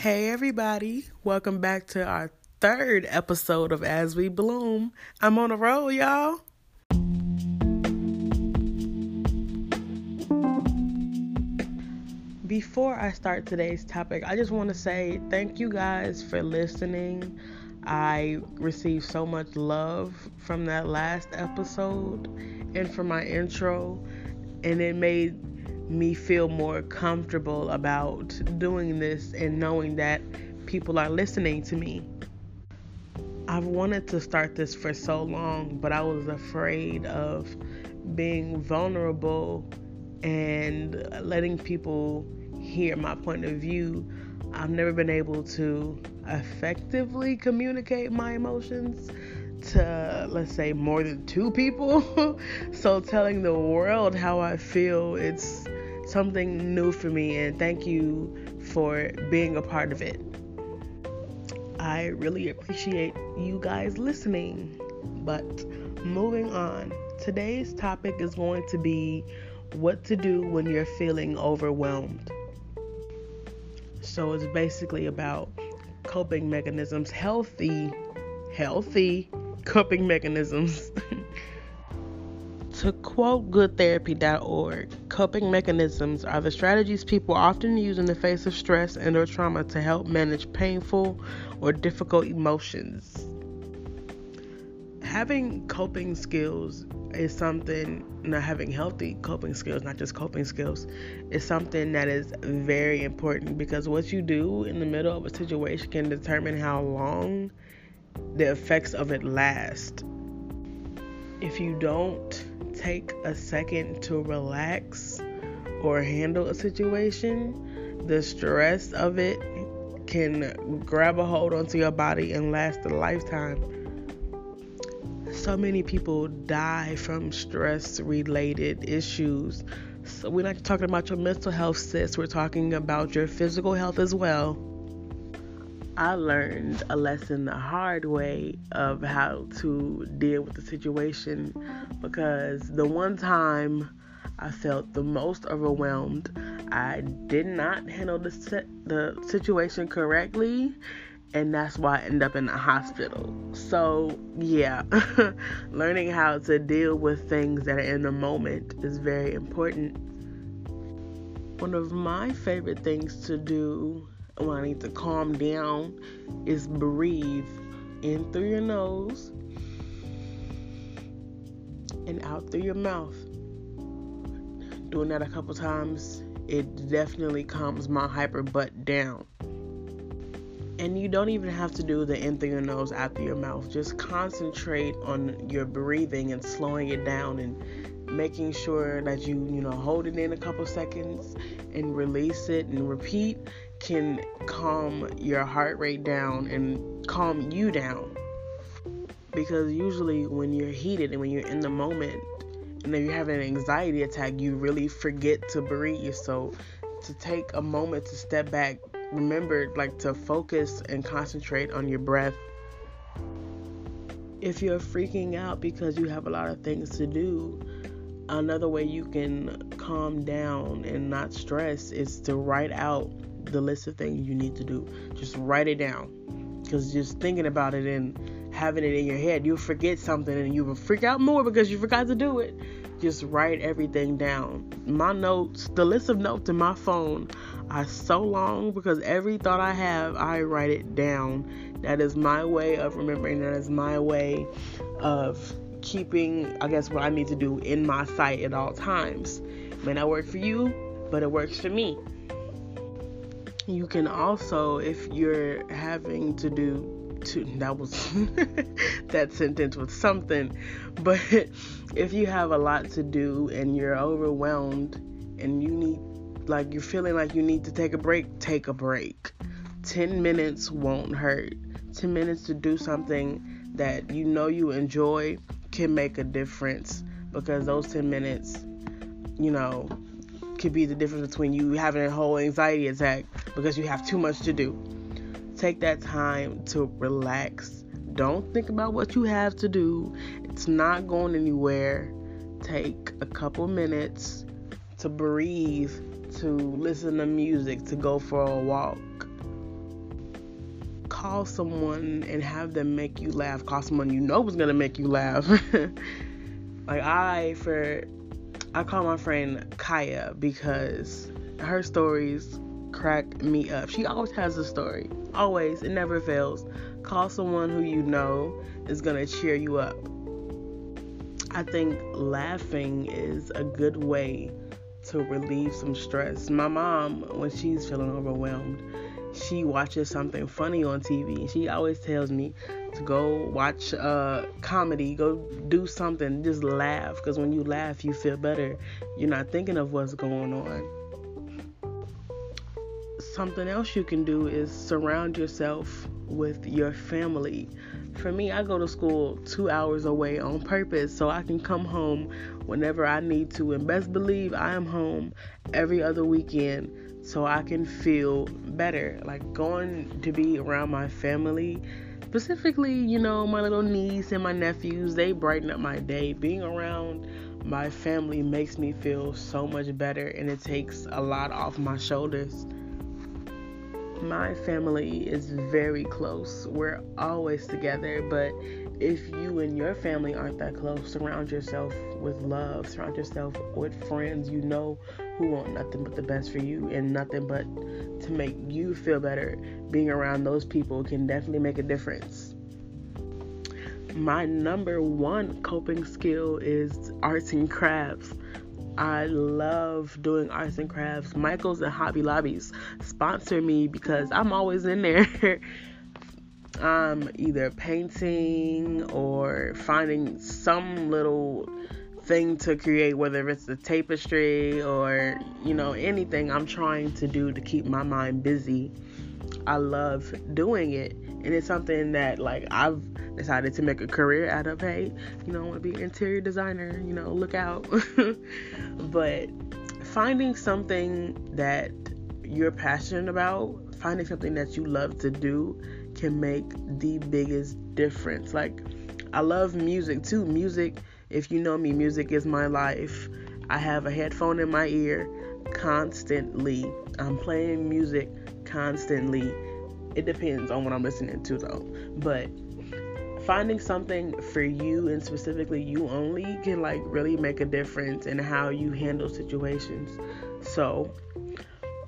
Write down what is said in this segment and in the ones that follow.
Hey, everybody. Welcome back to our third episode of As We Bloom. I'm on a roll, y'all. Before I start today's topic, I just want to say thank you guys for listening. I received so much love from that last episode and for my intro, and it made me feel more comfortable about doing this and knowing that people are listening to me. I've wanted to start this for so long, but I was afraid of being vulnerable and letting people hear my point of view. I've never been able to effectively communicate my emotions to, let's say, more than two people. so telling the world how I feel, it's something new for me, and thank you for being a part of it. I really appreciate you guys listening. But moving on, today's topic is going to be what to do when you're feeling overwhelmed. So it's basically about coping mechanisms, healthy, healthy coping mechanisms To quote goodtherapy.org, coping mechanisms are the strategies people often use in the face of stress and or trauma to help manage painful or difficult emotions. Having coping skills is something, not having healthy coping skills, not just coping skills, is something that is very important because what you do in the middle of a situation can determine how long the effects of it last. If you don't take a second to relax or handle a situation, the stress of it can grab a hold onto your body and last a lifetime. So many people die from stress related issues. So we're not talking about your mental health, sis. We're talking about your physical health as well. I learned a lesson the hard way of how to deal with the situation because the one time I felt the most overwhelmed, I did not handle the the situation correctly, and that's why I ended up in the hospital. So, yeah, learning how to deal with things that are in the moment is very important. One of my favorite things to do when I need to calm down is breathe in through your nose and out through your mouth. Doing that a couple times, it definitely calms my hyper butt down. And you don't even have to do the in through your nose, out through your mouth. Just concentrate on your breathing and slowing it down and making sure that you, you know, hold it in a couple seconds and release it and repeat can calm your heart rate down and calm you down. Because usually when you're heated and when you're in the moment and then you're having an anxiety attack, you really forget to breathe. So to take a moment to step back, remember like to focus and concentrate on your breath. If you're freaking out because you have a lot of things to do, another way you can calm down and not stress is to write out the list of things you need to do. Just write it down. Because just thinking about it and having it in your head, you'll forget something and you will freak out more because you forgot to do it. Just write everything down. My notes, the list of notes in my phone are so long because every thought I have, I write it down. That is my way of remembering. That is my way of keeping, I guess, what I need to do in my sight at all times. May not work for you, but it works for me. You can also, if you're having to do to, that was that sentence was something, but if you have a lot to do and you're overwhelmed and you need, like, you're feeling like you need to take a break, take a break. 10 minutes won't hurt. 10 minutes to do something that you know you enjoy can make a difference because those 10 minutes, you know, could be the difference between you having a whole anxiety attack because you have too much to do. Take that time to relax. Don't think about what you have to do. It's not going anywhere. Take a couple minutes to breathe, to listen to music, to go for a walk. call someone and have them make you laugh. Call someone you know was gonna make you laugh. like I for I call my friend Kaya because her stories crack me up. She always has a story. Always. It never fails. Call someone who you know is gonna cheer you up. I think laughing is a good way to relieve some stress. My mom, when she's feeling overwhelmed, she watches something funny on TV. She always tells me go watch uh, comedy, go do something, just laugh. Because when you laugh, you feel better. You're not thinking of what's going on. Something else you can do is surround yourself with your family. For me, I go to school two hours away on purpose so I can come home whenever I need to. And best believe I am home every other weekend so I can feel better. Like going to be around my family, specifically, you know, my little niece and my nephews, they brighten up my day. Being around my family makes me feel so much better and it takes a lot off my shoulders. My family is very close. We're always together, but if you and your family aren't that close, surround yourself with love, surround yourself with friends you know who want nothing but the best for you and nothing but to make you feel better. Being around those people can definitely make a difference. My number one coping skill is arts and crafts. I love doing arts and crafts. Michaels and Hobby Lobbies sponsor me because I'm always in there. um, either painting or finding some little thing to create, whether it's a tapestry or, you know, anything I'm trying to do to keep my mind busy. I love doing it. And it's something that, like, I've decided to make a career out of. Hey, you know, I want to be interior designer, you know, look out. but finding something that you're passionate about, finding something that you love to do can make the biggest difference. Like, I love music too. Music, if you know me, music is my life. I have a headphone in my ear constantly. I'm playing music constantly. It depends on what I'm listening to though. But finding something for you and specifically you only can like really make a difference in how you handle situations. So,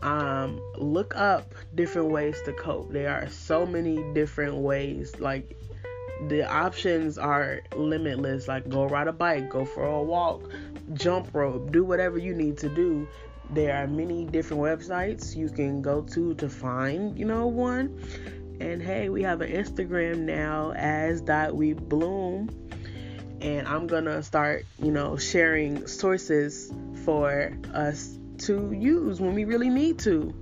um, look up different ways to cope. There are so many different ways. Like the options are limitless. Like go ride a bike, go for a walk, jump rope, do whatever you need to do. There are many different websites you can go to to find, you know, one. And hey, we have an Instagram now as dot we bloom. And I'm gonna start, you know, sharing sources for us to use when we really need to.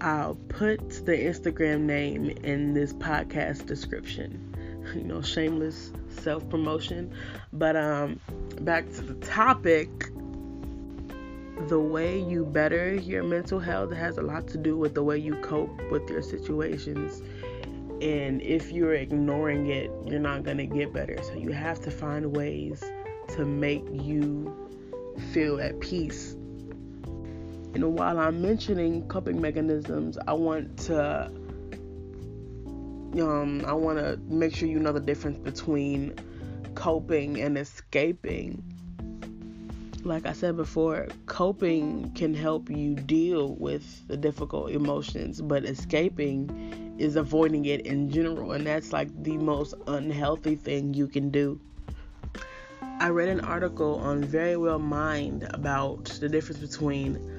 I'll put the Instagram name in this podcast description. You know, shameless self promotion. But um back to the topic. The way you better your mental health has a lot to do with the way you cope with your situations. And if you're ignoring it, you're not going to get better. So you have to find ways to make you feel at peace and while I'm mentioning coping mechanisms, I want to um I want to make sure you know the difference between coping and escaping. Like I said before, coping can help you deal with the difficult emotions, but escaping is avoiding it in general, and that's like the most unhealthy thing you can do. I read an article on Verywell Mind about the difference between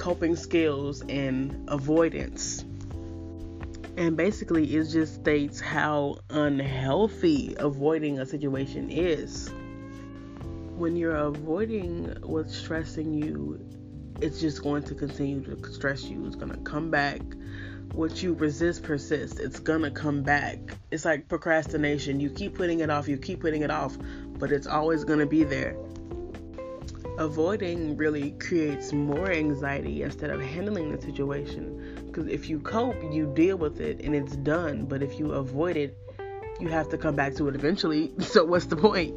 coping skills and avoidance. And basically, it just states how unhealthy avoiding a situation is. When you're avoiding what's stressing you, it's just going to continue to stress you. It's going to come back. What you resist persists. It's going to come back. It's like procrastination. You keep putting it off, you keep putting it off, but it's always going to be there avoiding really creates more anxiety instead of handling the situation. Because if you cope, you deal with it and it's done. But if you avoid it, you have to come back to it eventually. So, what's the point?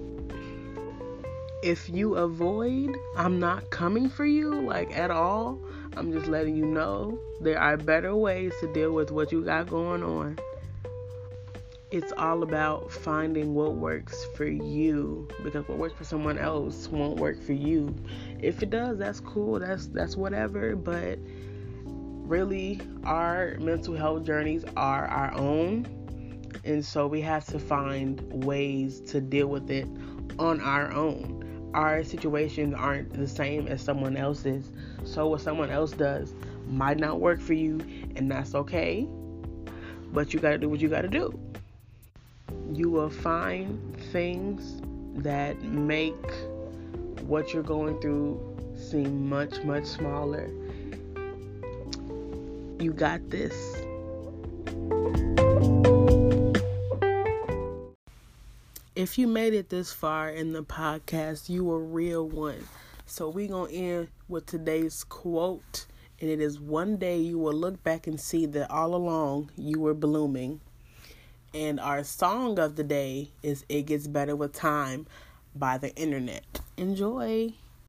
If you avoid, I'm not coming for you, like at all, I'm just letting you know there are better ways to deal with what you got going on. It's all about finding what works for you because what works for someone else won't work for you. If it does, that's cool. That's that's whatever, but really our mental health journeys are our own. And so we have to find ways to deal with it on our own our situations aren't the same as someone else's. So what someone else does might not work for you, and that's okay. But you got to do what you got to do. You will find things that make what you're going through seem much, much smaller. You got this. If you made it this far in the podcast, you a real one. So we're going to end with today's quote, and it is one day you will look back and see that all along you were blooming. And our song of the day is It Gets Better with Time by the Internet. Enjoy.